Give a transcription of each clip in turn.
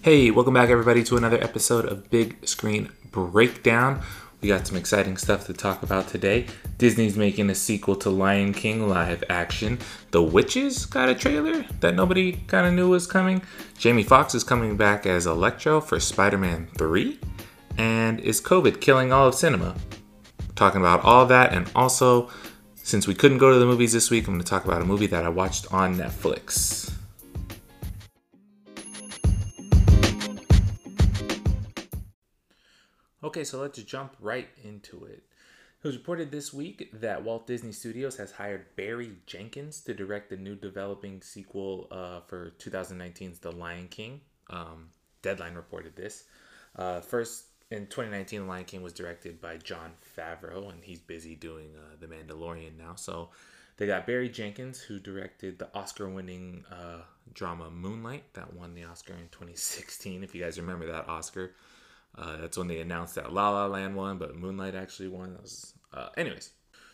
Hey, welcome back, everybody, to another episode of Big Screen Breakdown. We got some exciting stuff to talk about today. Disney's making a sequel to Lion King live action. The Witches got a trailer that nobody kind of knew was coming. Jamie Foxx is coming back as Electro for Spider Man 3. And is COVID killing all of cinema? Talking about all that, and also, since we couldn't go to the movies this week, I'm going to talk about a movie that I watched on Netflix. Okay, so let's jump right into it. It was reported this week that Walt Disney Studios has hired Barry Jenkins to direct the new developing sequel uh, for 2019's The Lion King. Um, Deadline reported this. Uh, first, in 2019, The Lion King was directed by Jon Favreau, and he's busy doing uh, The Mandalorian now. So they got Barry Jenkins, who directed the Oscar winning uh, drama Moonlight, that won the Oscar in 2016, if you guys remember that Oscar. Uh, that's when they announced that La La Land won, but Moonlight actually won. Was, uh, anyways,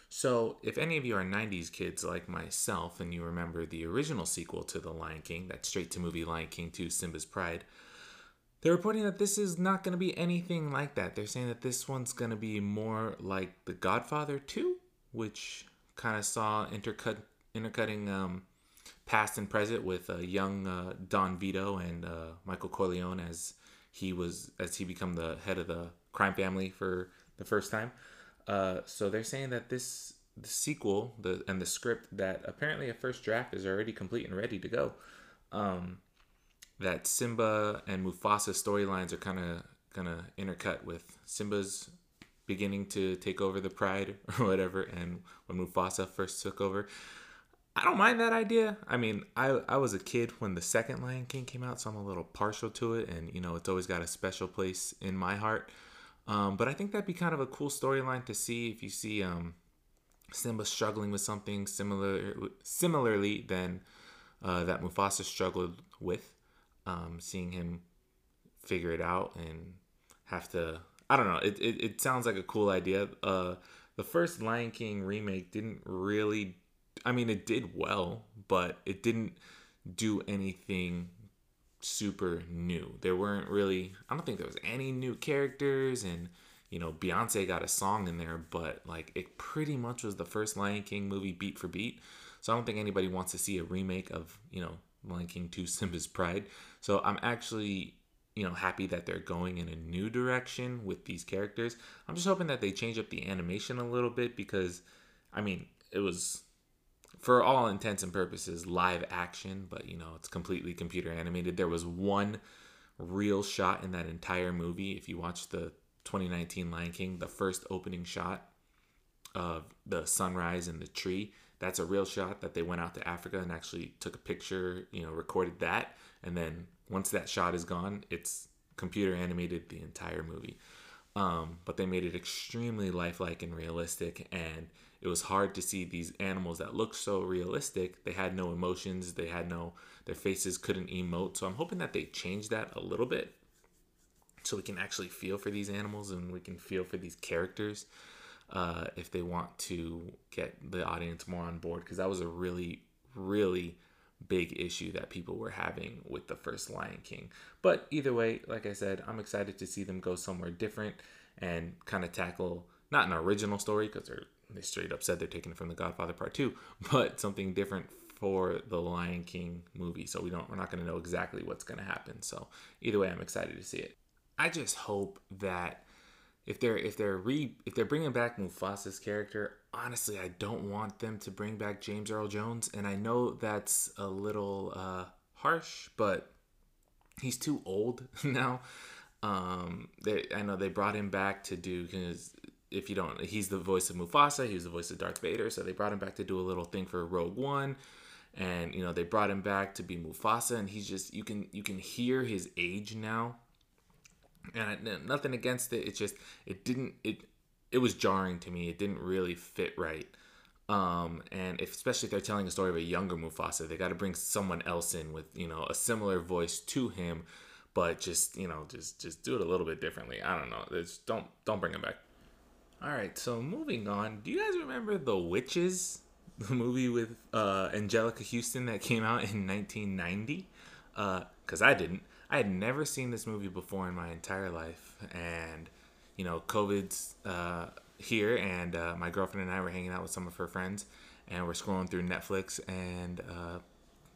so if any of you are 90s kids like myself and you remember the original sequel to The Lion King, that straight to movie Lion King 2 Simba's Pride, they're reporting that this is not going to be anything like that. They're saying that this one's going to be more like The Godfather 2, which kind of saw intercut intercutting um, past and present with uh, young uh, Don Vito and uh, Michael Corleone as he was as he become the head of the crime family for the first time. Uh, so they're saying that this the sequel the and the script that apparently a first draft is already complete and ready to go. Um, that Simba and Mufasa storylines are kind of kind of intercut with Simba's beginning to take over the pride or whatever, and when Mufasa first took over. I don't mind that idea. I mean, I I was a kid when the second Lion King came out, so I'm a little partial to it, and you know, it's always got a special place in my heart. Um, but I think that'd be kind of a cool storyline to see if you see um, Simba struggling with something similar, similarly than uh, that Mufasa struggled with. Um, seeing him figure it out and have to, I don't know. It it, it sounds like a cool idea. Uh, the first Lion King remake didn't really I mean, it did well, but it didn't do anything super new. There weren't really, I don't think there was any new characters, and you know, Beyonce got a song in there, but like it pretty much was the first Lion King movie beat for beat. So I don't think anybody wants to see a remake of, you know, Lion King 2 Simba's Pride. So I'm actually, you know, happy that they're going in a new direction with these characters. I'm just hoping that they change up the animation a little bit because, I mean, it was for all intents and purposes live action, but you know, it's completely computer animated. There was one real shot in that entire movie. If you watch the 2019 Lion King, the first opening shot of the sunrise and the tree, that's a real shot that they went out to Africa and actually took a picture, you know, recorded that. And then once that shot is gone, it's computer animated the entire movie. Um, but they made it extremely lifelike and realistic. And it was hard to see these animals that looked so realistic. They had no emotions, they had no, their faces couldn't emote. So I'm hoping that they change that a little bit so we can actually feel for these animals and we can feel for these characters uh, if they want to get the audience more on board. Because that was a really, really big issue that people were having with the first Lion King. But either way, like I said, I'm excited to see them go somewhere different and kind of tackle not an original story because they're they straight up said they're taking it from the Godfather Part Two, but something different for the Lion King movie. So we don't we're not going to know exactly what's going to happen. So either way, I'm excited to see it. I just hope that if they're if they're re if they're bringing back Mufasa's character, honestly, I don't want them to bring back James Earl Jones, and I know that's a little uh, harsh, but he's too old now. Um, they, I know they brought him back to do because if you don't, he's the voice of Mufasa. He was the voice of Darth Vader. So they brought him back to do a little thing for Rogue One, and you know they brought him back to be Mufasa, and he's just you can you can hear his age now. And I, nothing against it. It's just it didn't it it was jarring to me. It didn't really fit right. Um, and if, especially if they're telling a story of a younger Mufasa, they got to bring someone else in with you know a similar voice to him, but just you know just just do it a little bit differently. I don't know. Just don't don't bring him back. All right, so moving on. Do you guys remember The Witches, the movie with uh, Anjelica Huston that came out in 1990? Because uh, I didn't. I had never seen this movie before in my entire life, and you know, COVID's uh, here, and uh, my girlfriend and I were hanging out with some of her friends, and we're scrolling through Netflix, and uh,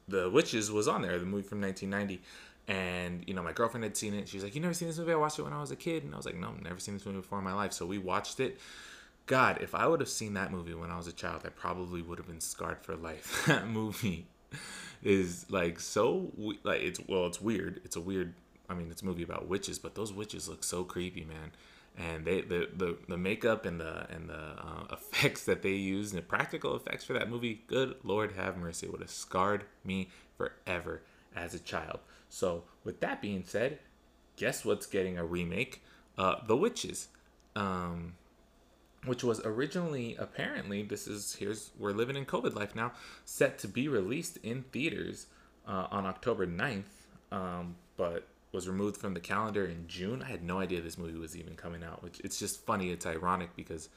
The Witches was on there, the movie from 1990. And you know, my girlfriend had seen it. She's like, "You never seen this movie? I watched it when I was a kid." And I was like, "No, I've never seen this movie before in my life." So we watched it. God, if I would have seen that movie when I was a child, I probably would have been scarred for life. that movie is like so like it's well, it's weird. It's a weird. I mean, it's a movie about witches, but those witches look so creepy, man. And they the the, the makeup and the and the uh, effects that they use and the practical effects for that movie, good Lord have mercy, would have scarred me forever as a child. So, with that being said, guess what's getting a remake? Uh, the Witches, um, which was originally apparently this is here's we're living in COVID life now, set to be released in theaters uh, on October 9th, um, but was removed from the calendar in June. I had no idea this movie was even coming out. Which it's just funny. It's ironic because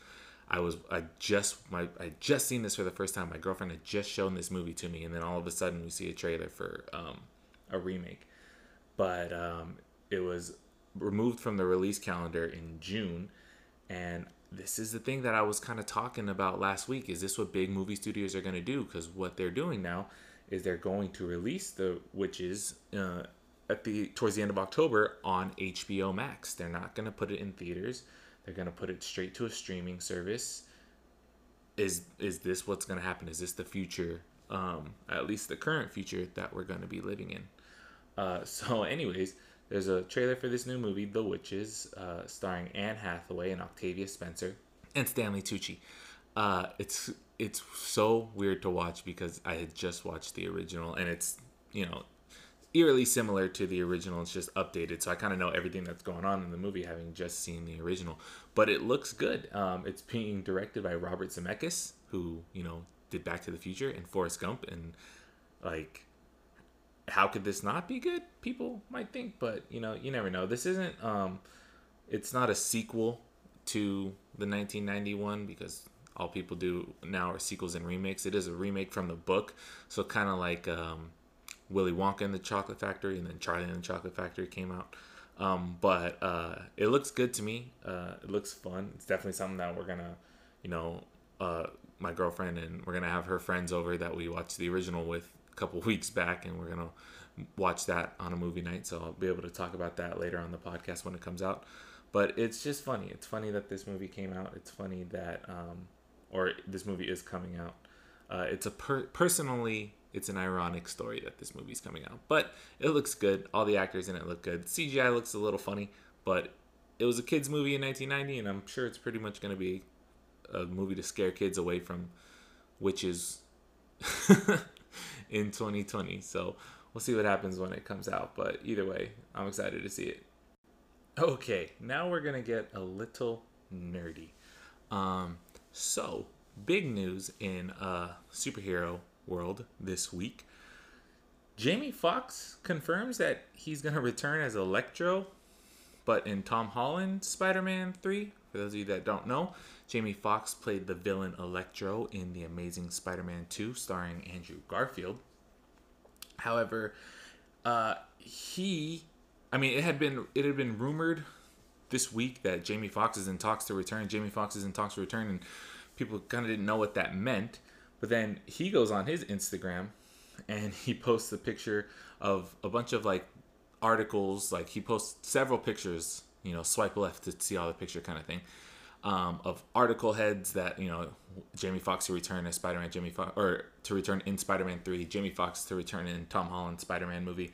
I was I just my I just seen this for the first time. My girlfriend had just shown this movie to me, and then all of a sudden we see a trailer for um, a remake, but um, it was removed from the release calendar in June, and this is the thing that I was kind of talking about last week. Is this what big movie studios are going to do? Because what they're doing now is they're going to release the witches uh, at the towards the end of October on HBO Max. They're not going to put it in theaters. They're going to put it straight to a streaming service. Is is this what's going to happen? Is this the future? Um, at least the current future that we're going to be living in. Uh, so, anyways, there's a trailer for this new movie, The Witches, uh, starring Anne Hathaway and Octavia Spencer and Stanley Tucci. Uh, it's it's so weird to watch because I had just watched the original and it's you know eerily similar to the original. It's just updated, so I kind of know everything that's going on in the movie, having just seen the original. But it looks good. Um, it's being directed by Robert Zemeckis, who you know did Back to the Future and Forrest Gump, and like how could this not be good? People might think, but you know, you never know. This isn't um it's not a sequel to the 1991 because all people do now are sequels and remakes. It is a remake from the book. So kind of like um Willy Wonka and the Chocolate Factory and then Charlie and the Chocolate Factory came out. Um, but uh, it looks good to me. Uh, it looks fun. It's definitely something that we're gonna, you know, uh, my girlfriend and we're gonna have her friends over that we watched the original with couple weeks back, and we're gonna watch that on a movie night. So I'll be able to talk about that later on the podcast when it comes out. But it's just funny. It's funny that this movie came out. It's funny that, um, or this movie is coming out. Uh, it's a per- personally, it's an ironic story that this movie's coming out, but it looks good. All the actors in it look good. CGI looks a little funny, but it was a kids movie in 1990, and I'm sure it's pretty much going to be a movie to scare kids away from witches in 2020. So we'll see what happens when it comes out. But either way, I'm excited to see it. Okay, now we're gonna get a little nerdy. Um, so big news in uh superhero world this week. Jamie Foxx confirms that he's gonna return as Electro, but in Tom Holland Spider-Man 3. For those of you that don't know, Jamie Foxx played the villain Electro in The Amazing Spider-Man 2, starring Andrew Garfield. However, uh, he, I mean, it had been it had been rumored this week that Jamie Foxx is in talks to return. Jamie Foxx is in talks to return, and people kind of didn't know what that meant. But then he goes on his Instagram and he posts a picture of a bunch of like articles. Like he posts several pictures, you know, swipe left to see all the picture kind of thing um, of article heads that you know Jamie Foxx to return as Spider-Man, Jamie Foxx, or to return in Spider-Man Three, Jamie Foxx to return in Tom Holland Spider-Man movie.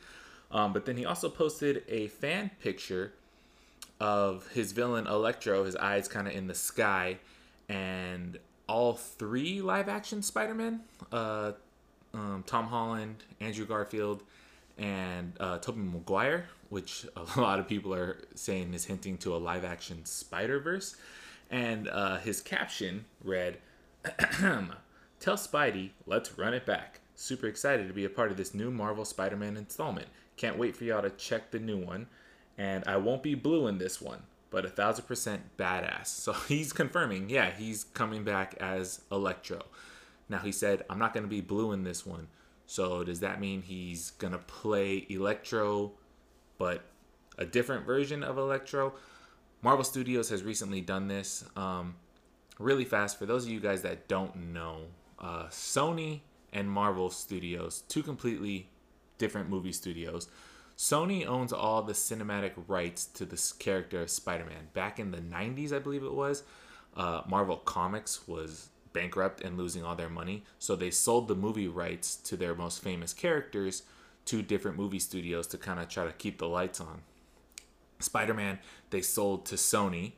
Um, but then he also posted a fan picture of his villain Electro, his eyes kind of in the sky, and all three live-action Spider-Man, uh, um, Tom Holland, Andrew Garfield, and uh, Tobey Maguire, which a lot of people are saying is hinting to a live-action Spider-Verse. And uh, his caption read, Tell Spidey, let's run it back. Super excited to be a part of this new Marvel Spider Man installment. Can't wait for y'all to check the new one. And I won't be blue in this one, but a thousand percent badass. So he's confirming, yeah, he's coming back as Electro. Now he said, I'm not going to be blue in this one. So does that mean he's going to play Electro but a different version of Electro. Marvel Studios has recently done this um, really fast. For those of you guys that don't know, uh, Sony and Marvel Studios, two completely different movie studios. Sony owns all the cinematic rights to this character of Spider Man. Back in the 90s, I believe it was, uh, Marvel Comics was bankrupt and losing all their money. So they sold the movie rights to their most famous characters to different movie studios to kind of try to keep the lights on. Spider Man, they sold to Sony.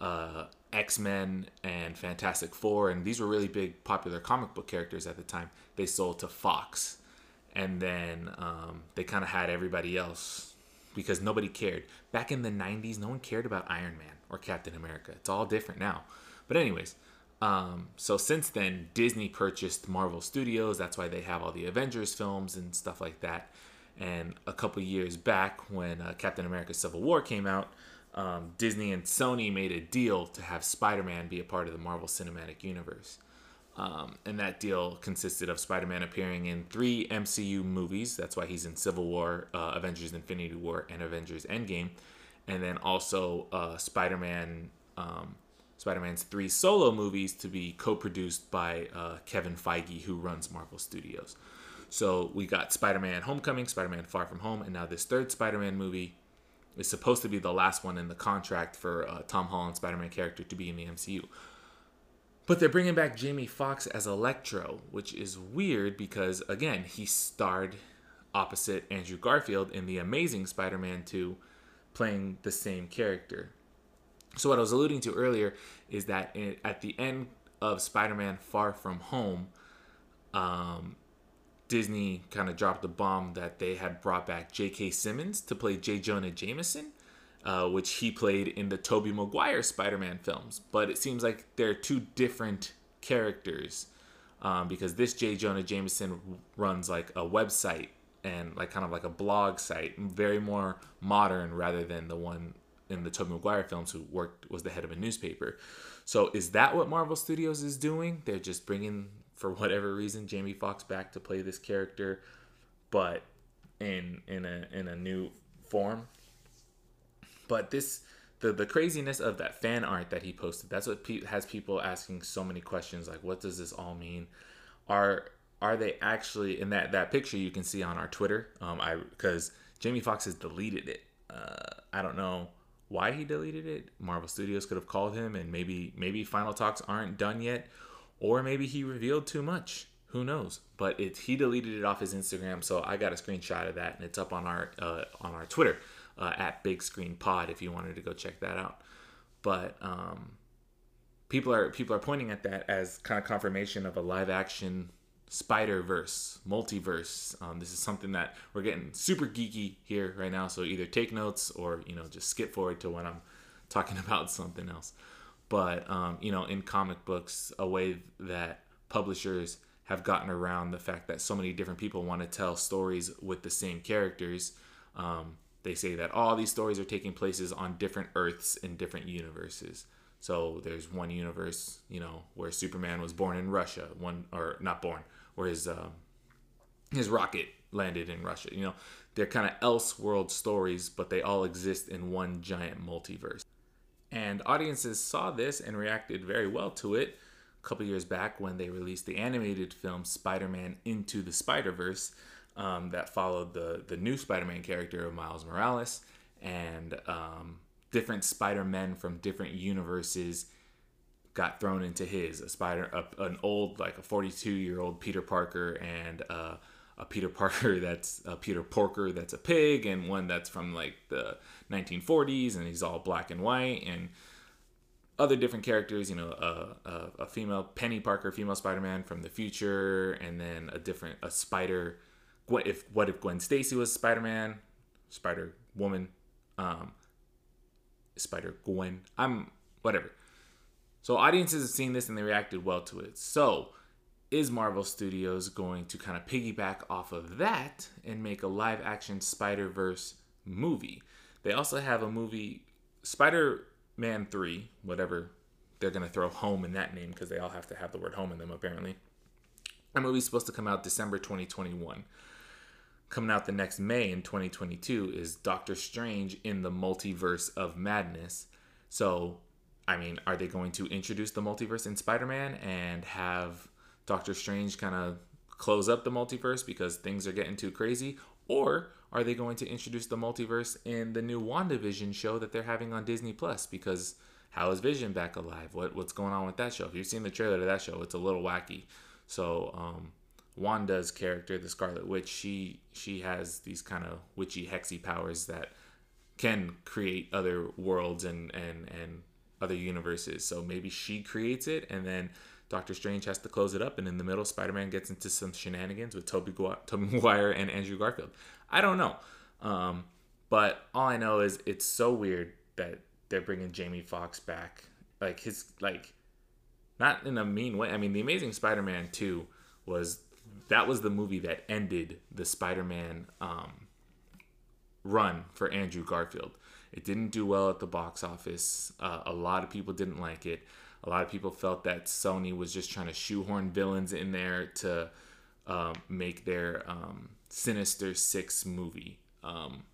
Uh, X Men and Fantastic Four, and these were really big, popular comic book characters at the time. They sold to Fox, and then um, they kind of had everybody else because nobody cared. Back in the '90s, no one cared about Iron Man or Captain America. It's all different now. But anyways, um, so since then, Disney purchased Marvel Studios. That's why they have all the Avengers films and stuff like that. And a couple years back, when uh, Captain America: Civil War came out um, Disney and Sony made a deal to have Spider Man be a part of the Marvel Cinematic Universe. Um, and that deal consisted of Spider Man appearing in three MCU movies. That's why he's in Civil War, uh, Avengers Infinity War, and Avengers Endgame. And then also uh, Spider Man. Um, Spider Man's three solo movies to be co produced by uh, Kevin Feige, who runs Marvel Studios. So we got Spider Man Homecoming, Spider Man Far From Home, and now this third Spider Man movie is supposed to be the last one in the contract for uh, Tom Holland Spider-Man character to be in the MCU. But they're bringing back Jamie Foxx as Electro, which is weird because again, he starred opposite Andrew Garfield in the Amazing Spider-Man 2 playing the same character. So what I was alluding to earlier is that at the end of Spider-Man Far From Home, um, Disney kind of dropped the bomb that they had brought back J.K. Simmons to play J. Jonah Jameson, uh, which he played in the Tobey Maguire Spider-Man films. But it seems like they're two different characters um, because this J. Jonah Jameson runs like a website and like kind of like a blog site, very more modern rather than the one in the Tobey Maguire films who worked was the head of a newspaper. So is that what Marvel Studios is doing? They're just bringing for whatever reason Jamie Foxx back to play this character, but in in a in a new form. But this the the craziness of that fan art that he posted. That's what pe- has people asking so many questions like what does this all mean? Are are they actually in that that picture you can see on our Twitter? Um, I because Jamie Foxx has deleted it. Uh, I don't know why he deleted it. Marvel Studios could have called him, and maybe maybe final talks aren't done yet, or maybe he revealed too much. Who knows? But it he deleted it off his Instagram, so I got a screenshot of that, and it's up on our uh, on our Twitter uh, at Big Screen Pod if you wanted to go check that out. But um, people are people are pointing at that as kind of confirmation of a live action Spider Verse, multiverse. Um, this is something that we're getting super geeky here right now. So either take notes or you know just skip forward to when I'm talking about something else but um, you know in comic books a way that publishers have gotten around the fact that so many different people want to tell stories with the same characters um, they say that all these stories are taking places on different earths in different universes so there's one universe you know where superman was born in russia one or not born where his uh, his rocket landed in russia you know? They're kind of else world stories but they all exist in one giant multiverse. And audiences saw this and reacted very well to it a couple years back when they released the animated film Spider-Man Into the Spider-Verse um, that followed the the new Spider-Man character of Miles Morales and um, different Spider-Men from different universes got thrown into his a spider a, an old like a 42 year old Peter Parker and uh, a Peter Parker that's a Peter Porker that's a pig, and one that's from like the 1940s, and he's all black and white, and other different characters. You know, a, a, a female Penny Parker, female Spider-Man from the future, and then a different a Spider. What if what if Gwen Stacy was Spider-Man, Spider Woman, um, Spider Gwen? I'm whatever. So audiences have seen this and they reacted well to it. So is Marvel Studios going to kind of piggyback off of that and make a live action Spider Verse movie? They also have a movie, Spider Man 3, whatever they're going to throw home in that name because they all have to have the word home in them apparently. That movie's supposed to come out December 2021. coming out the next May in 2022 is Doctor Strange in the Multiverse of Madness. So, I mean, are they going to introduce the multiverse in Spider Man and have Doctor Strange kind of close up the multiverse because things are getting too crazy? Or are they going to introduce the multiverse in the new WandaVision show that they're having on Disney Plus? Because how is Vision back alive? What what's going on with that show? If you've seen the trailer to that show, it's a little wacky. So um, Wanda's character, the Scarlet Witch, she she has these kind of witchy hexy powers that can create other worlds and and and other universes. So maybe she creates it, and then Doctor Strange has to close it up, and in the middle, Spider Man gets into some shenanigans with Tobey, Gu- Tobey Maguire and Andrew Garfield. I don't know, um, but all I know is it's so weird that they're bringing Jamie Foxx back, like his like, not in a mean way. I mean, The Amazing Spider Man Two was that was the movie that ended the Spider Man um, run for Andrew Garfield. It didn't do well at the box office. Uh, a lot of people didn't like it. A lot of people felt that Sony was just trying to shoehorn villains in there to um, make their um, Sinister Six movie. Um,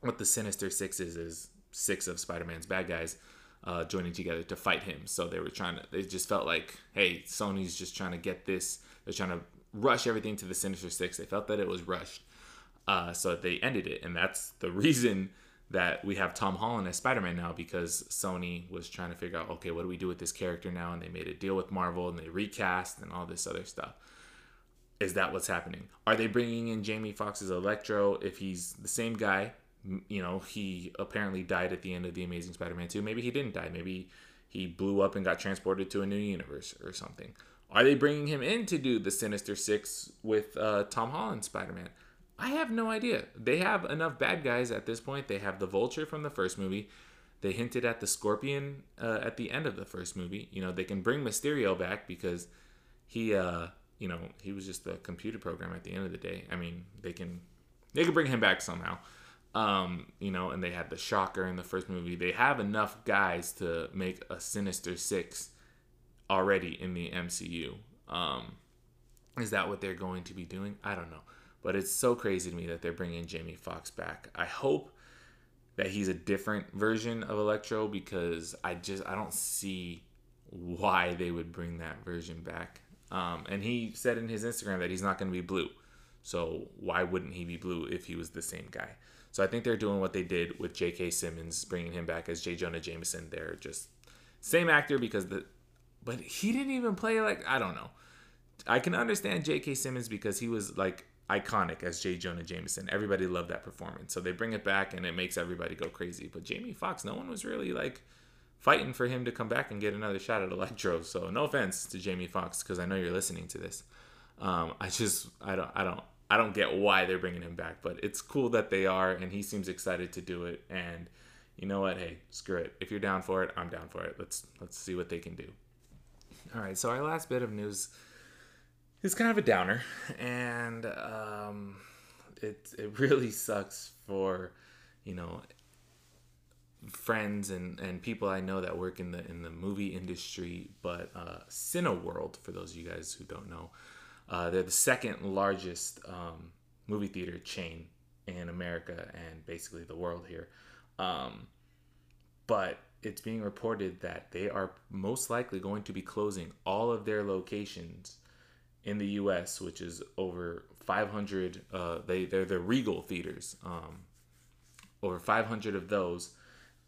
what the Sinister Six is is six of Spider-Man's bad guys uh, joining together to fight him. So they were trying to. They just felt like, hey, Sony's just trying to get this. They're trying to rush everything to the Sinister Six. They felt that it was rushed, uh, so they ended it, and that's the reason that we have Tom Holland as Spider Man now because Sony was trying to figure out, okay, what do we do with this character now? And they made a deal with Marvel and they recast and all this other stuff. Is that what's happening? Are they bringing in Jamie Foxx's Electro if he's the same guy? You know, he apparently died at the end of The Amazing Spider Man 2. Maybe he didn't die. Maybe he blew up and got transported to a new universe or something. Are they bringing him in to do the Sinister Six with uh, Tom Holland Spider Man? I have no idea. They have enough bad guys at this point. They have the Vulture from the first movie. They hinted at the Scorpion uh, at the end of the first movie. You know, they can bring Mysterio back because he, uh, you know, he was just a computer program at the end of the day. I mean, they can they can bring him back somehow. Um, you know, and they had the Shocker in the first movie. They have enough guys to make a Sinister Six already in the MCU. Um, is that what they're going to be doing? I don't know. But it's so crazy to me that they're bringing Jamie Foxx back. I hope that he's a different version of Electro because I just I don't see why they would bring that version back. Um, and he said in his Instagram that he's not going to be blue. So why wouldn't he be blue if he was the same guy? So I think they're doing what they did with J.K. Simmons, bringing him back as J. Jonah Jameson. They're just same actor because the, but he didn't even play like I don't know. I can understand J.K. Simmons because he was like iconic as J. Jonah Jameson. Everybody loved that performance. So they bring it back and it makes everybody go crazy. But Jamie Foxx, no one was really like fighting for him to come back and get another shot at Electro. So no offense to Jamie Foxx because I know you're listening to this. Um, I just I don't I don't I don't get why they're bringing him back, but it's cool that they are, and he seems excited to do it. And you know what? Hey, screw it. If you're down for it, I'm down for it. Let's let's see what they can do. All right. So our last bit of news it's kind of a downer, and um, it it really sucks for you know friends and, and people I know that work in the in the movie industry. But uh, Cineworld, for those of you guys who don't know, uh, they're the second largest um, movie theater chain in America and basically the world here. Um, but it's being reported that they are most likely going to be closing all of their locations in the U.S., which is over 500. Uh, they they're the Regal theaters. Um, over 500 of those,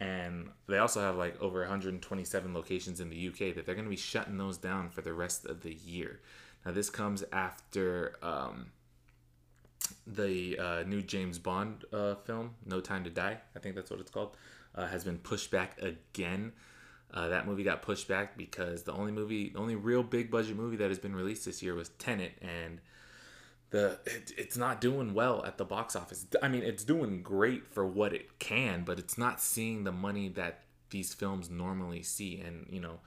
and they also have like over 127 locations in the UK that they're going to be shutting those down for the rest of the year. Now this comes after um, the uh, new James Bond uh, film, No Time to Die. I think that's what it's called. Uh, has been pushed back again. Uh, that movie got pushed back because the only movie, the only real big budget movie that has been released this year was Tenet, and the it, it's not doing well at the box office. I mean, it's doing great for what it can, but it's not seeing the money that these films normally see, and you know,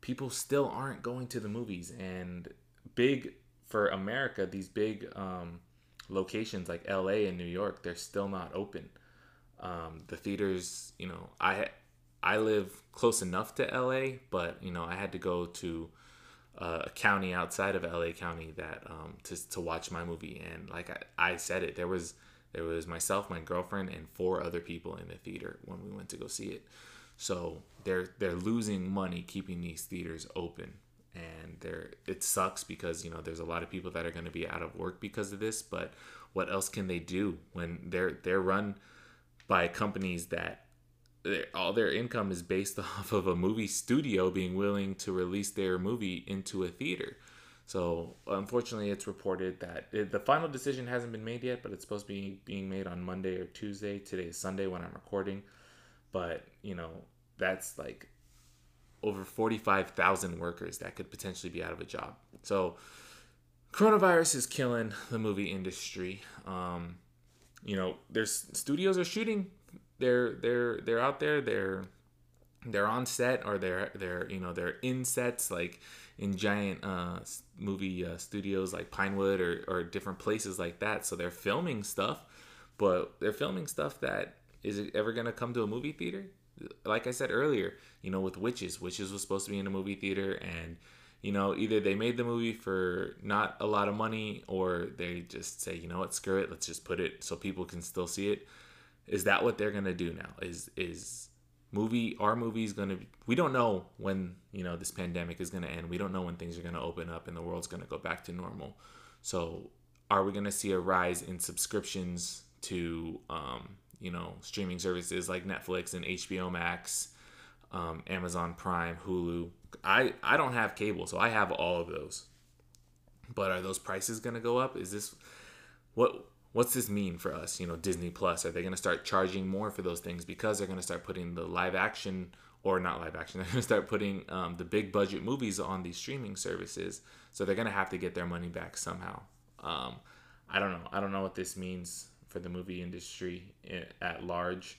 people still aren't going to the movies. And big for America, these big um, locations like L.A. and New York, they're still not open. Um, the theaters, you know, I I live close enough to LA, but you know, I had to go to uh, a county outside of LA County that um, to to watch my movie, and like I, I said it, there was there was myself, my girlfriend, and four other people in the theater when we went to go see it. So they're they're losing money keeping these theaters open, and they're it sucks because you know there's a lot of people that are going to be out of work because of this. But what else can they do when they're they're run by companies that all their income is based off of a movie studio being willing to release their movie into a theater. So unfortunately, it's reported that it, the final decision hasn't been made yet, but it's supposed to be being made on Monday or Tuesday. Today is Sunday when I'm recording, but you know that's like over 45,000 workers that could potentially be out of a job. So coronavirus is killing the movie industry. Um, you know, there's studios are shooting they're they're they're out there they're they're on set or they're they're you know they're in sets like in giant uh, movie uh, studios like Pinewood or, or different places like that. So they're filming stuff, but they're filming stuff that is it ever gonna come to a movie theater? Like I said earlier, you know, with Witches, Witches was supposed to be in a movie theater, and you know, either they made the movie for not a lot of money, or they just say, you know what, screw it, let's just put it so people can still see it. Is that what they're gonna do now? Is is movie our movie is gonna we don't know when you know this pandemic is gonna end. We don't know when things are gonna open up and the world's gonna go back to normal. So are we gonna see a rise in subscriptions to um, you know streaming services like Netflix and HBO Max, um, Amazon Prime, Hulu? I I don't have cable, so I have all of those. But are those prices gonna go up? Is this what what's this mean for us? You know, Disney Plus. Are they going to start charging more for those things because they're going to start putting the live action or not live action? They're going to start putting um, the big budget movies on these streaming services. So they're going to have to get their money back somehow. Um, I don't know. I don't know what this means for the movie industry at large.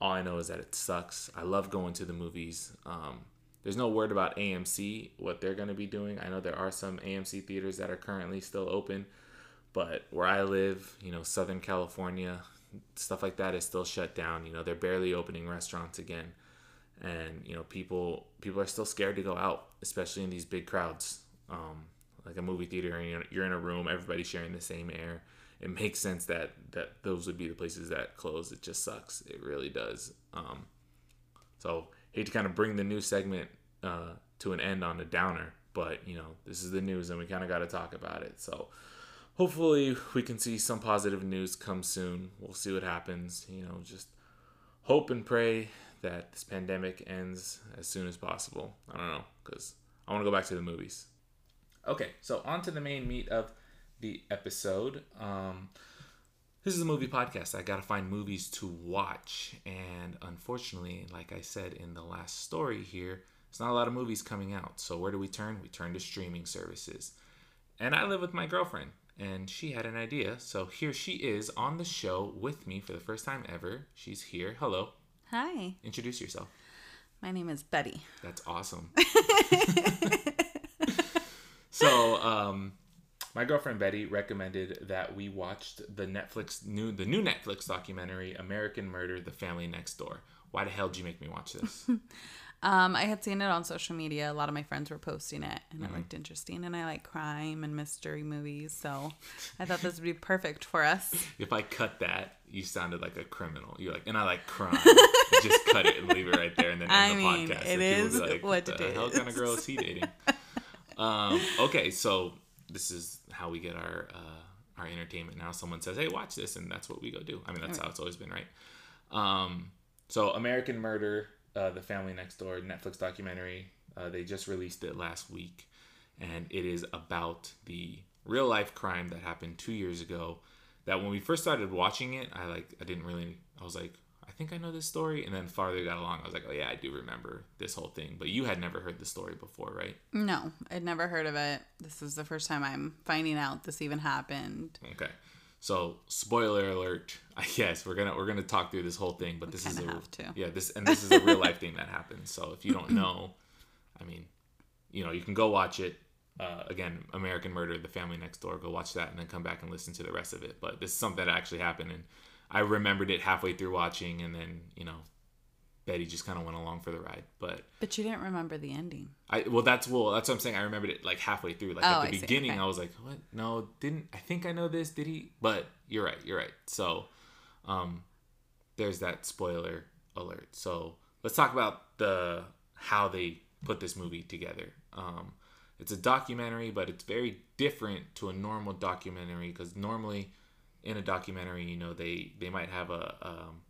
All I know is that it sucks. I love going to the movies. Um, there's no word about AMC, what they're going to be doing. I know there are some AMC theaters that are currently still open but where I live, you know, Southern California, stuff like that is still shut down. You know, they're barely opening restaurants again, and you know, people people are still scared to go out, especially in these big crowds. Um, like a movie theater, and you're in a room, everybody's sharing the same air. It makes sense that that those would be the places that close. It just sucks. It really does. Um, so hate to kind of bring the new segment uh, to an end on a downer, but you know, this is the news, and we kind of got to talk about it. So hopefully we can see some positive news come soon. We'll see what happens. You know, just hope and pray that this pandemic ends as soon as possible. I don't know, because I want to go back to the movies. Okay, so on to the main meat of the episode. Um, this is a movie podcast. I got to find movies to watch. And unfortunately, like I said in the last story here, there's not a lot of movies coming out. So where do we turn? We turn to streaming services. And I live with my girlfriend and she had an idea. So here she is on the show with me for the first time ever. She's here. Hello. Hi. Introduce yourself. My name is Betty. That's awesome. so, um, my girlfriend Betty recommended that we watched the Netflix new the new Netflix documentary American Murder: The Family Next Door. Why the hell did you make me watch this? Um, I had seen it on social media. A lot of my friends were posting it, and mm-hmm. it looked interesting. And I like crime and mystery movies, so I thought this would be perfect for us. If I cut that, you sounded like a criminal. You're like, and I like crime. just cut it and leave it right there, and then end I the podcast. It is like, what the hell kind of girl is he dating? um, okay, so this is how we get our uh, our entertainment. Now, someone says, "Hey, watch this," and that's what we go do. I mean, that's right. how it's always been, right? Um, so American Murder uh, the Family Next Door Netflix documentary. Uh, they just released it last week, and it is about the real life crime that happened two years ago. That when we first started watching it, I like I didn't really. I was like, I think I know this story, and then farther got along, I was like, oh yeah, I do remember this whole thing. But you had never heard the story before, right? No, I'd never heard of it. This is the first time I'm finding out this even happened. Okay. So spoiler alert. I guess we're gonna we're gonna talk through this whole thing, but this is a yeah this and this is a real life thing that happens. So if you don't know, I mean, you know, you can go watch it. Uh, again, American Murder, The Family Next Door. Go watch that and then come back and listen to the rest of it. But this is something that actually happened, and I remembered it halfway through watching, and then you know, Betty just kind of went along for the ride. But But you didn't remember the ending. I well, that's well, that's what I'm saying. I remembered it like halfway through. Like Oh, at the see. beginning, Okay. I was like, "What? No, didn't I think I know this? Did he?" But you're right. You're right. So, um, there's that spoiler alert. So let's talk about the how they put this movie together. Um, it's a documentary, but it's very different to a normal documentary because normally in a documentary, you know, they they might have a um,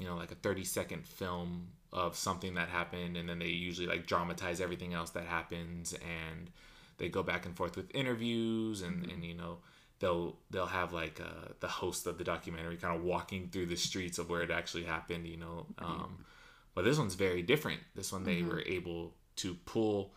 you know like a 30 second film of something that happened and then they usually like dramatize everything else that happens and they go back and forth with interviews and and you know they'll they'll have like uh, the host of the documentary kind of walking through the streets of where it actually happened you know um, but this one's very different. This one they were able to pull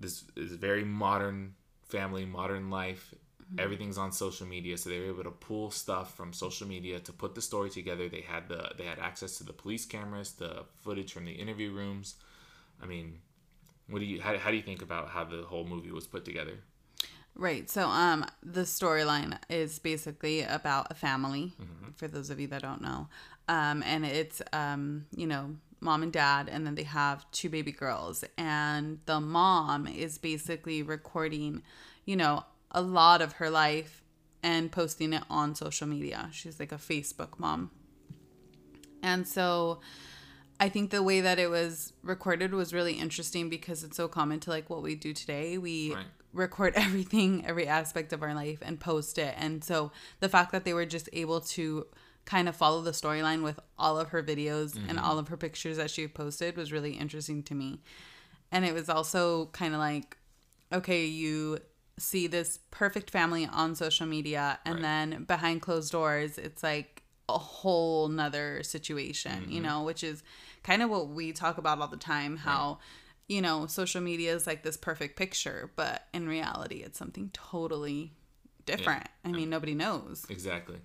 this is very modern family modern life everything's on social media so they were able to pull stuff from social media to put the story together. They had the they had access to the police cameras the footage from the interview rooms. I mean what do you how, how do you think about how the whole movie was put together? Right. So um the storyline is basically about a family for those of you that don't know. Um and it's um you know mom and dad and then they have two baby girls. And the mom is basically recording you know a lot of her life and posting it on social media. She's like a Facebook mom. And so I think the way that it was recorded was really interesting because it's so common to like what we do today. We Right. record everything, every aspect of our life and post it. And so the fact that they were just able to kind of follow the storyline with all of her videos and mm-hmm. all of her pictures that she posted was really interesting to me. And it was also kind of like, okay, you see this perfect family on social media and Right. then behind closed doors, it's like a whole nother situation, you know, which is kind of what we talk about all the time how you know social media is like this perfect picture but in reality it's something totally different. I mean nobody knows. Exactly.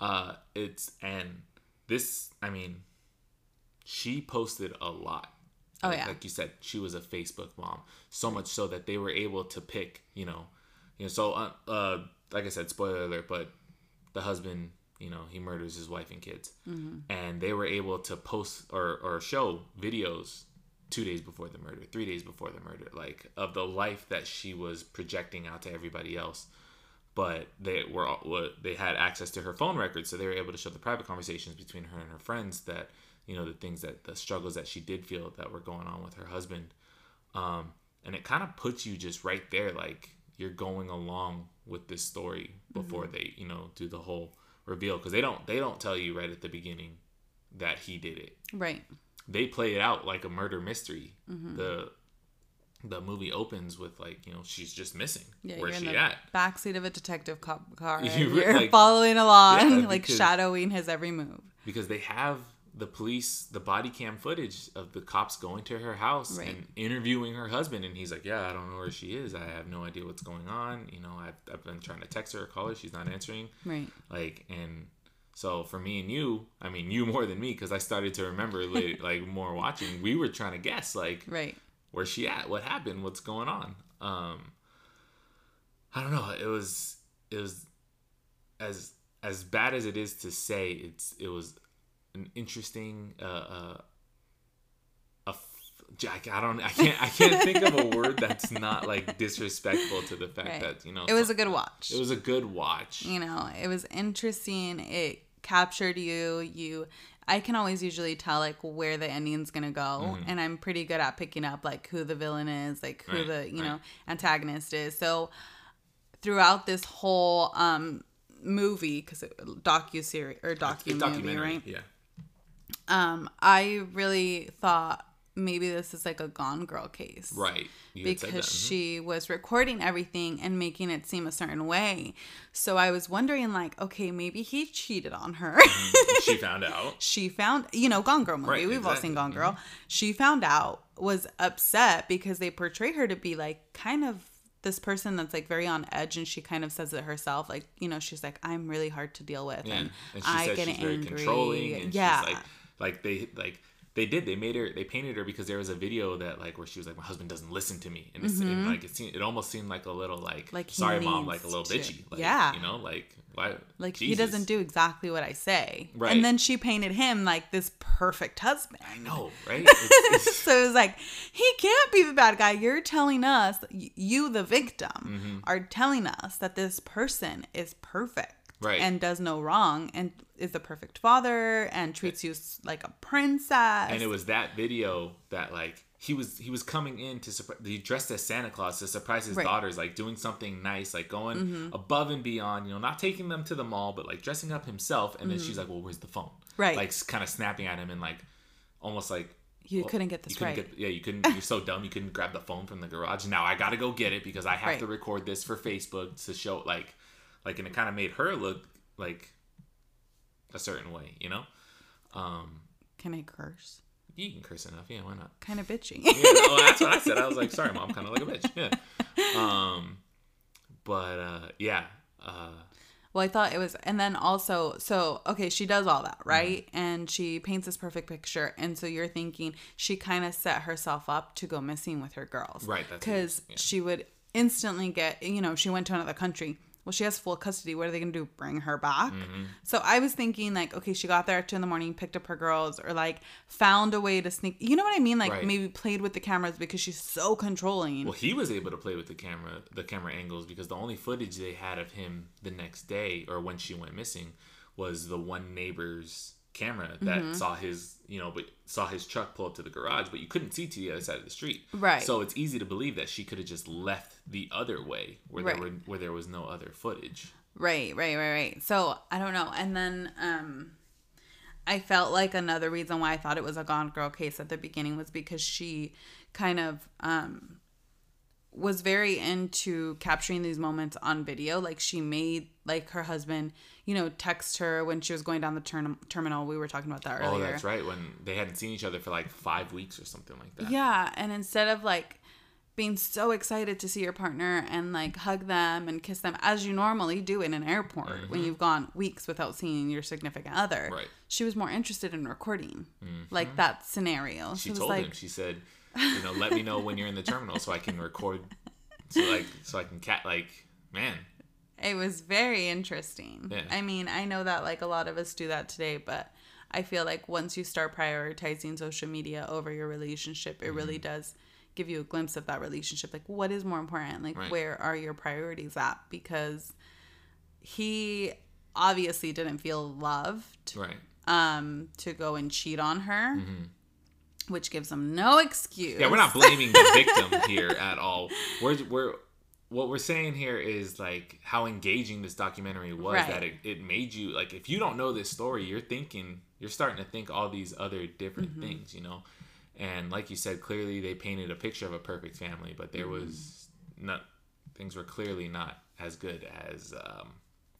Uh it's and this i mean she posted a lot Oh, like, yeah. like you said she was a facebook mom so much so that they were able to pick you know you know so uh, uh like i said spoiler alert but the husband you know he murders his wife and kids Mm-hmm. and they were able to post or or show videos two days before the murder three days before the murder like of the life that she was projecting out to everybody else but they were they had access to her phone records so they were able to show the private conversations between her and her friends that you know the things that the struggles that she did feel that were going on with her husband. Um and it kind of puts you just right there like you're going along with this story before they you know do the whole reveal. Because they don't they don't tell you right at the beginning that he did it. Right. They play it out like a murder mystery. Mm-hmm. the the movie opens with like you know she's just missing. Yeah where's she at? backseat of a detective cop car and You you're like- following along Yeah, like shadowing his every move. Because they have the police the body cam footage of the cops going to her house Right. and interviewing her husband and he's like yeah i don't know where she is. I have no idea what's going on. You know i've, I've been trying to text her or call her. She's not answering. Right. Like and so for me and you i mean you more than me because i started to remember like, like more watching. We were trying to guess like right. Where's she at? What happened? What's going on? Um i don't know. It was it was as as bad as it is to say it's it was an interesting uh uh a Jack, I don't, I can't, I can't think of a word that's not like disrespectful to the fact Right. that you know it was a good watch. It was a good watch. you know it was interesting. It captured you. You i can always usually tell like where the ending's gonna go and i'm pretty good at picking up like who the villain is like who Right, the you right. know antagonist is. So throughout this whole um movie because docu series or docu movie documentary, right? yeah, um i really thought maybe this is like a gone girl case right. You because mhm. she was recording everything and making it seem a certain way. So I was wondering, like, okay, maybe he cheated on her. she found out. she found, you know, Gone Girl movie. Right, We've all seen Gone Girl. She found out, was upset because they portray her to be like kind of this person that's like very on edge, and she kind of says it herself. Like, you know, she's like, I'm really hard to deal with, Yeah, and, and I get she's very angry. controlling, and yeah, she's like, like they like they did. They made her. They painted her because there was a video that like where she was like, "My husband doesn't listen to me," and, it's, and Mm-hmm. like it seemed, it almost seemed like a little like, Like sorry, mom, like a little to- bitchy. Like, Yeah. you know, like why? Like he doesn't do exactly what I say. Right. And then she painted him like this perfect husband. I know, right? It's- it's- so it was like he can't be the bad guy. You're telling us, you the victim, Mm-hmm. are telling us that this person is perfect, Right. and does no wrong, and is the perfect father, and treats you like a princess. and it was that video that like he was he was coming in to surprise he dressed as santa claus to surprise his Right. Mm-hmm. daughters like doing something nice like going above and beyond you know not taking them to the mall but like dressing up himself and then she's like well where's the phone Mm-hmm. Right. like kind of snapping at him and like almost like You well, couldn't get this you couldn't right. get- yeah you couldn't you're so dumb you couldn't grab the phone from the garage now i gotta go get it because i have Right. to record this for facebook to show like like and it kind of made her look like a certain way you know um Can I curse? you can curse enough yeah why not Kind of bitchy. yeah, well, that's what I said. I was like, sorry, mom, kind of like a bitch. Yeah. Um, but uh, yeah. Uh, Well, I thought it was, and then also, so okay, she does all Mm-hmm. that, right? And she paints this perfect picture, and so you're thinking she kind of set herself up to go missing with her girls, Right, that's what it Because yeah. she would instantly get, you know, she went to another country. Well, she has full custody. What are they gonna do? Bring her back? Mm-hmm. So I was thinking, like, okay, she got there at two in the morning, picked up her girls, or like found a way to sneak. You know what I mean? Like Right. maybe played with the cameras because she's so controlling. well, he was able to play with the camera, the camera angles, because the only footage they had of him the next day or when she went missing was the one neighbor's camera that Mm-hmm. saw his, you know, but saw his truck pull up to the garage, but you couldn't see to the other side of the street. Right. So it's easy to believe that she could have just left the other way where Right. there were where there was no other footage. Right, right, right, right. So I don't know. And then um I felt like another reason why I thought it was a Gone Girl case at the beginning was because she kind of um was very into capturing these moments on video. Like she made like her husband, you know, text her when she was going down the term- terminal. We were talking about that earlier. Oh, that's right. When they hadn't seen each other for like five weeks or something like that. Yeah, and instead of like being so excited to see your partner and like hug them and kiss them as you normally do in an airport when you've gone weeks without seeing your significant other, Mm-hmm. Right. Mm-hmm. she was more interested in recording like that scenario. She She was told like, him. She said, "You know, let me know when you're in the terminal so I can record, so like, so I can cat like, man, it was very interesting. Yeah. I mean, I know that like a lot of us do that today, but I feel like once you start prioritizing social media over your relationship, it Mm-hmm. really does give you a glimpse of that relationship. Like, what is more important? Like, Right. where are your priorities at? Because he obviously didn't feel loved right." um, to go and cheat on her, which gives him no excuse. Mm-hmm. Yeah, we're not blaming the victim here at all. We're we're what we're saying here is like how engaging this documentary was Right. that it, it made you like if you don't know this story you're thinking you're starting to think all these other different Mm-hmm. things you know and like you said clearly they painted a picture of a perfect family but there Mm-hmm. was not things were clearly not as good as um,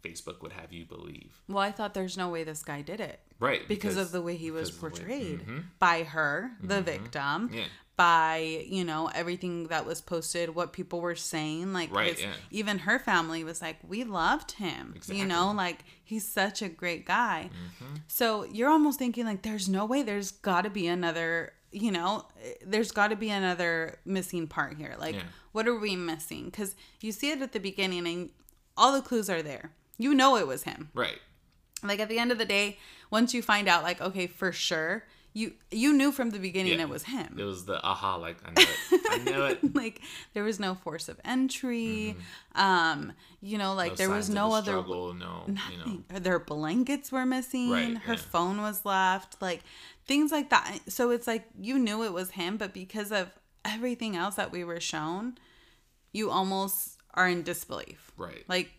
facebook would have you believe Well, I thought there's no way this guy did it. right because, of the way he was because the way- portrayed Mhm. by her, the victim, Yeah. By you know everything that was posted, what people were saying, like Right, his- yeah. even her family was like, we loved him, you know, like he's such a great guy. Mm-hmm. So you're almost thinking like, there's no way, there's got to be another, you know, there's got to be another missing part here. Like, Yeah. what are we missing? Because you see it at the beginning, and all the clues are there. You know it was him right like at the end of the day once you find out like okay for sure you you knew from the beginning Yeah. it was him. It was the aha like i knew it. I knew it. Like there was no force of entry. Um you know like there was no other struggle, no you know. nothing. their blankets were missing. Right, her yeah. phone was left. Like things like that. So it's like you knew it was him but because of everything else that we were shown you almost are in disbelief. Right. Like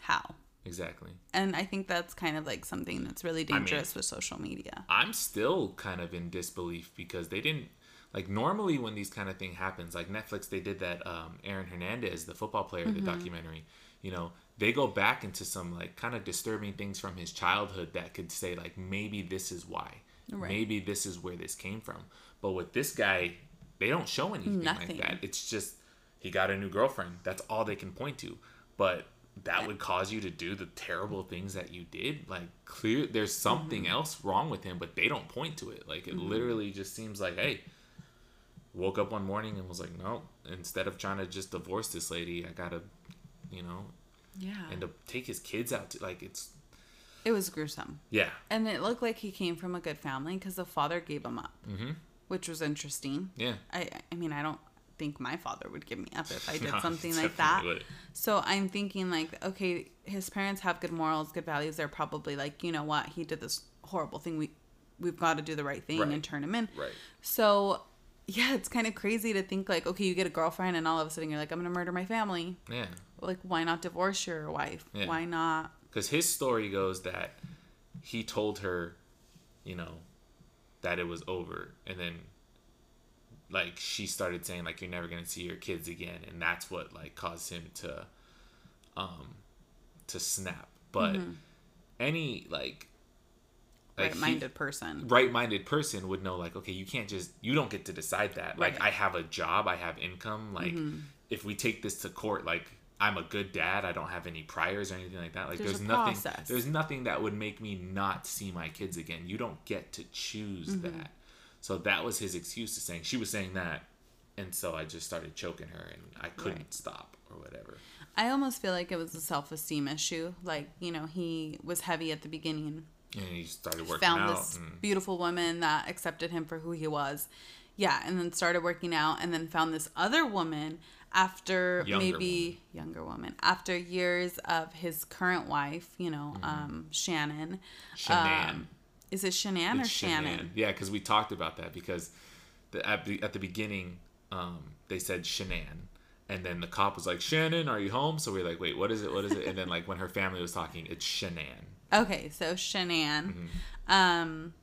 how exactly. And i think that's kind of like something that's really mean- dangerous with social media. I'm still kind of in disbelief because they didn't like normally when these kind of thing happens like Netflix they did that um Aaron Hernandez the football player the documentary you know they go back into some like kind of disturbing things from his childhood that could say like maybe this is why. Right. maybe this is where this came from. But with this guy they don't show anything Nothing. like that. It's just he got a new girlfriend. That's all they can point to. But that would cause you to do the terrible things that you did. Like clear there's something Mm-hmm. else wrong with him, but they don't point to it. Like it literally just seems like, hey, woke up one morning and was like, no, instead of trying to just divorce this lady, I gotta, you know, Yeah. and to take his kids out to like it's it was gruesome. yeah. And it looked like he came from a good family because the father gave him up, Mm-hmm. which was interesting. Yeah. I, I mean, I don't think my father would give me up if I did No, something like that. would. So I'm thinking like, okay, his parents have good morals, good values. They're probably like, you know what, he did this horrible thing. We we've got to do the right thing Right. and turn him in. Right. So yeah, it's kind of crazy to think like, okay, you get a girlfriend and all of a sudden you're like, I'm gonna murder my family. Yeah. Like, why not divorce your wife? Yeah. Why not? Because his story goes that he told her, you know, that it was over, and then like she started saying like you're never gonna see your kids again, and that's what like caused him to, um, to snap. But Mm-hmm. any like, like Right-minded person. right-minded person would know like okay you can't just you don't get to decide that like Right. i have a job i have income like Mm-hmm. if we take this to court like i'm a good dad i don't have any priors or anything like that like There's there's, nothing process. there's nothing that would make me not see my kids again you don't get to choose Mm-hmm. that so that was his excuse to saying she was saying that and so i just started choking her and i couldn't Right. stop or whatever I almost feel like it was a self-esteem issue. Like, you know, he was heavy at the beginning, and he started working found out Found this and, beautiful woman that accepted him for who he was. Yeah, and then started working out and then found this other woman after Younger maybe younger woman after years of his current wife, you know, um Shannon. Shanann. Um, is it Shanann or It's Shannon? Yeah, because we talked about that because the, at the at the beginning, um, they said Shanann, and then the cop was like, "Shannon, are you home?" So we are like, "Wait, what is it? What is it?" And then like when her family was talking, it's Shanann. Okay, so Shanann. Mm-hmm. Um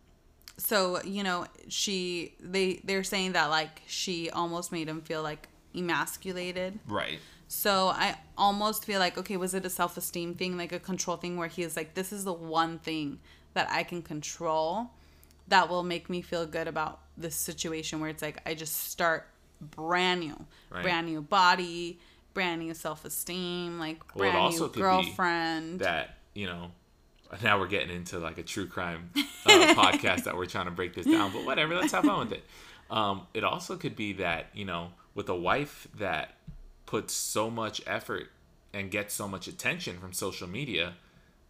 so, you know, she they they're saying that like she almost made him feel like emasculated. Right. So I almost feel like okay, was it a self-esteem thing, like a control thing where he is like this is the one thing that I can control that will make me feel good about this situation where it's like I just start brand new, Right. brand new body, brand new self-esteem, like brand also new girlfriend. That you know. Now we're getting into like a true crime uh, podcast that we're trying to break this down, but whatever. Let's have fun with it. Um, it also could be that you know, with a wife that puts so much effort and gets so much attention from social media,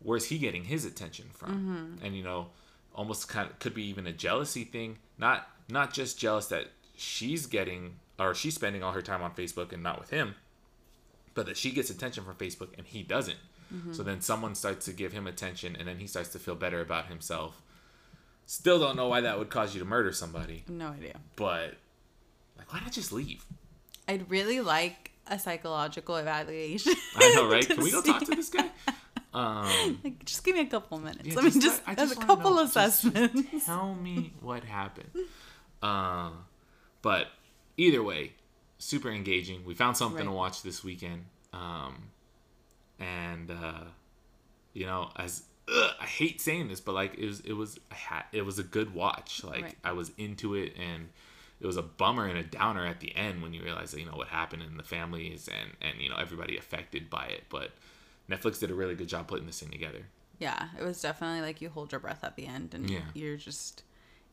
where's he getting his attention from? Mm-hmm. And you know, almost kind of could be even a jealousy thing. Not not just jealous that she's getting or she's spending all her time on Facebook and not with him, but that she gets attention from Facebook and he doesn't. So mm-hmm. then someone starts to give him attention and then he starts to feel better about himself. Still don't know why that would cause you to murder somebody, no idea. but like why not just leave? I'd really like a psychological evaluation. I know, right? Can we go talk to this guy? Um, Like, just give me a couple of minutes. Yeah, Let me just just, let- I as a couple know. Just- assessments. tell me what happened. Uh, but either way, super engaging. We found something to watch this weekend. Um, and uh, you know, as ugh, I hate saying this, but like it was, it was, I it was a good watch. Like Right. I was into it, and it was a bummer and a downer at the end when you realize that you know what happened in the families and and you know everybody affected by it. But Netflix did a really good job putting this thing together. yeah, it was definitely like you hold your breath at the end and Yeah. Mm-hmm. you're just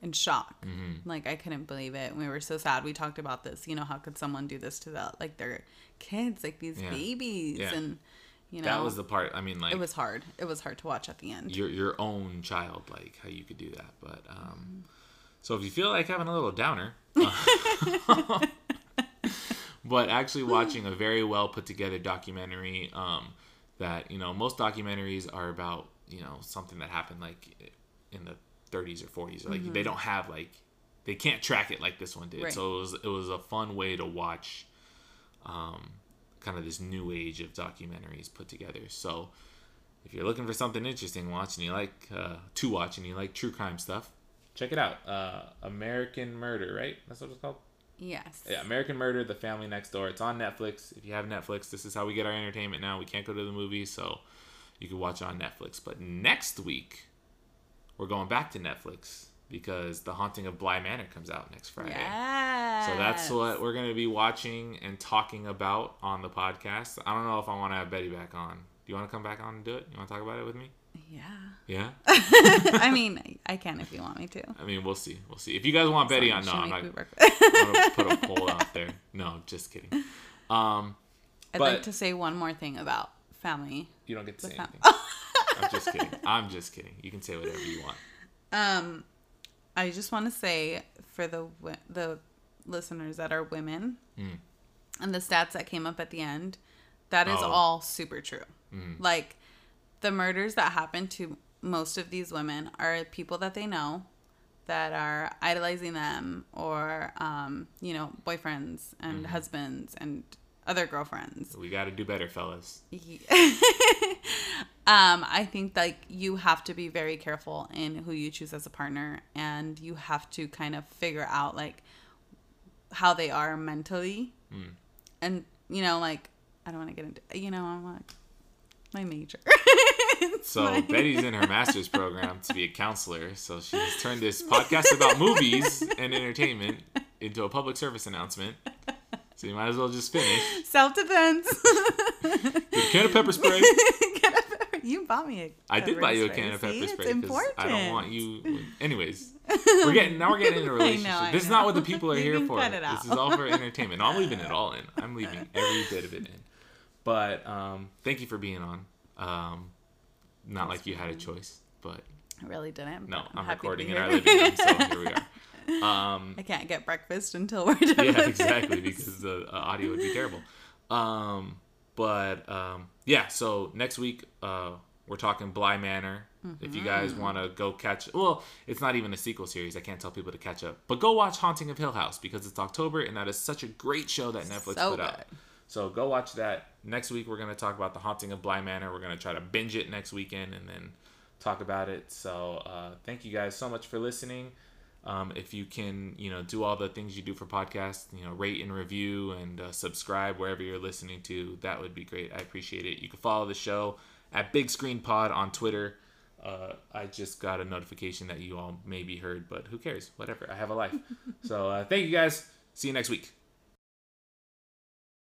in shock. Like I couldn't believe it. We were so sad. We talked about this. You know, how could someone do this to the like their kids, like these Yeah. babies, Yeah. and you know, That was the part. I mean, like it was hard. It was hard to watch at the end. your your own child, like how you could do that. But um, so if you feel like having a little downer, uh, but actually watching a very well put together documentary, um, that you know most documentaries are about you know something that happened like in the 30s or 40s, or like they don't have like they can't track it like this one did. Right. So it was it was a fun way to watch. Um, kind of this new age of documentaries put together. So if you're looking for something interesting, watch and you like uh, to watch and you like true crime stuff, check it out. Uh, American Murder, right? That's what it's called. Yes. Yeah, American Murder: The Family Next Door. It's on Netflix. If you have Netflix, this is how we get our entertainment now. We can't go to the movies, so you can watch it on Netflix. But next week, we're going back to Netflix because The Haunting of Bly Manor comes out next Friday. Yes. So that's what we're going to be watching and talking about on the podcast. I don't know if I want to have Betty back on. Do you want to come back on and do it? You want to talk about it with me? Yeah. Yeah. I mean, I can if you want me to. I mean, we'll see. We'll see. If you guys want Betty on, no, I'm not. I'm put a poll out there. No, just kidding. Um, I'd But- like to say one more thing about family. you don't get to say fam- anything. I'm just kidding. I'm just kidding. You can say whatever you want. Um, I just want to say for the the listeners that are women, Mm. and the stats that came up at the end, that is Oh. all super true. Mm. Like the murders that happen to most of these women are people that they know that are idolizing them or um, you know boyfriends and Mm-hmm. husbands and other girlfriends We got to do better, fellas. um, I think like you have to be very careful in who you choose as a partner, and you have to kind of figure out like how they are mentally, Mm. and you know, like I don't want to get into you know I'm like my major. It's So Betty's in her master's program to be a counselor. So she's turned this podcast about movies and entertainment into a public service announcement. So you might as well just finish. self defense. Can of pepper spray. you bought me a. I did buy you a can of pepper it's spray because important. I don't want you. Anyways, we're getting now we're getting into a I know, relationship. I this is not what the people are You here for. This is all for entertainment. No, I'm leaving it all in. I'm leaving every bit of it in. But um, thank you for being on. Um, not like you had a choice, but I really didn't. no, I'm to recording in our living room, so here we are. Um, I can't get breakfast until we're done. yeah, exactly, this. because the uh, audio would be terrible. Um, but um, yeah, so next week uh, we're talking Bly Manor. If you guys Mm-hmm. want to go catch, well, it's not even a sequel series. I can't tell people to catch up, but go watch Haunting of Hill House because it's October and that is such a great show that Netflix So put out. So go watch that. Next week we're gonna talk about the Haunting of Bly Manor. We're gonna try to binge it next weekend and then talk about it. So uh, thank you guys so much for listening. Um, if you can, you know, do all the things you do for podcasts, you know, rate and review and uh, subscribe wherever you're listening to, that would be great. I appreciate it. You can follow the show at Big Screen Pod on Twitter. Uh, I just got a notification that you all may be heard, but who cares? Whatever. I have a life. so uh, thank you guys. See you next week.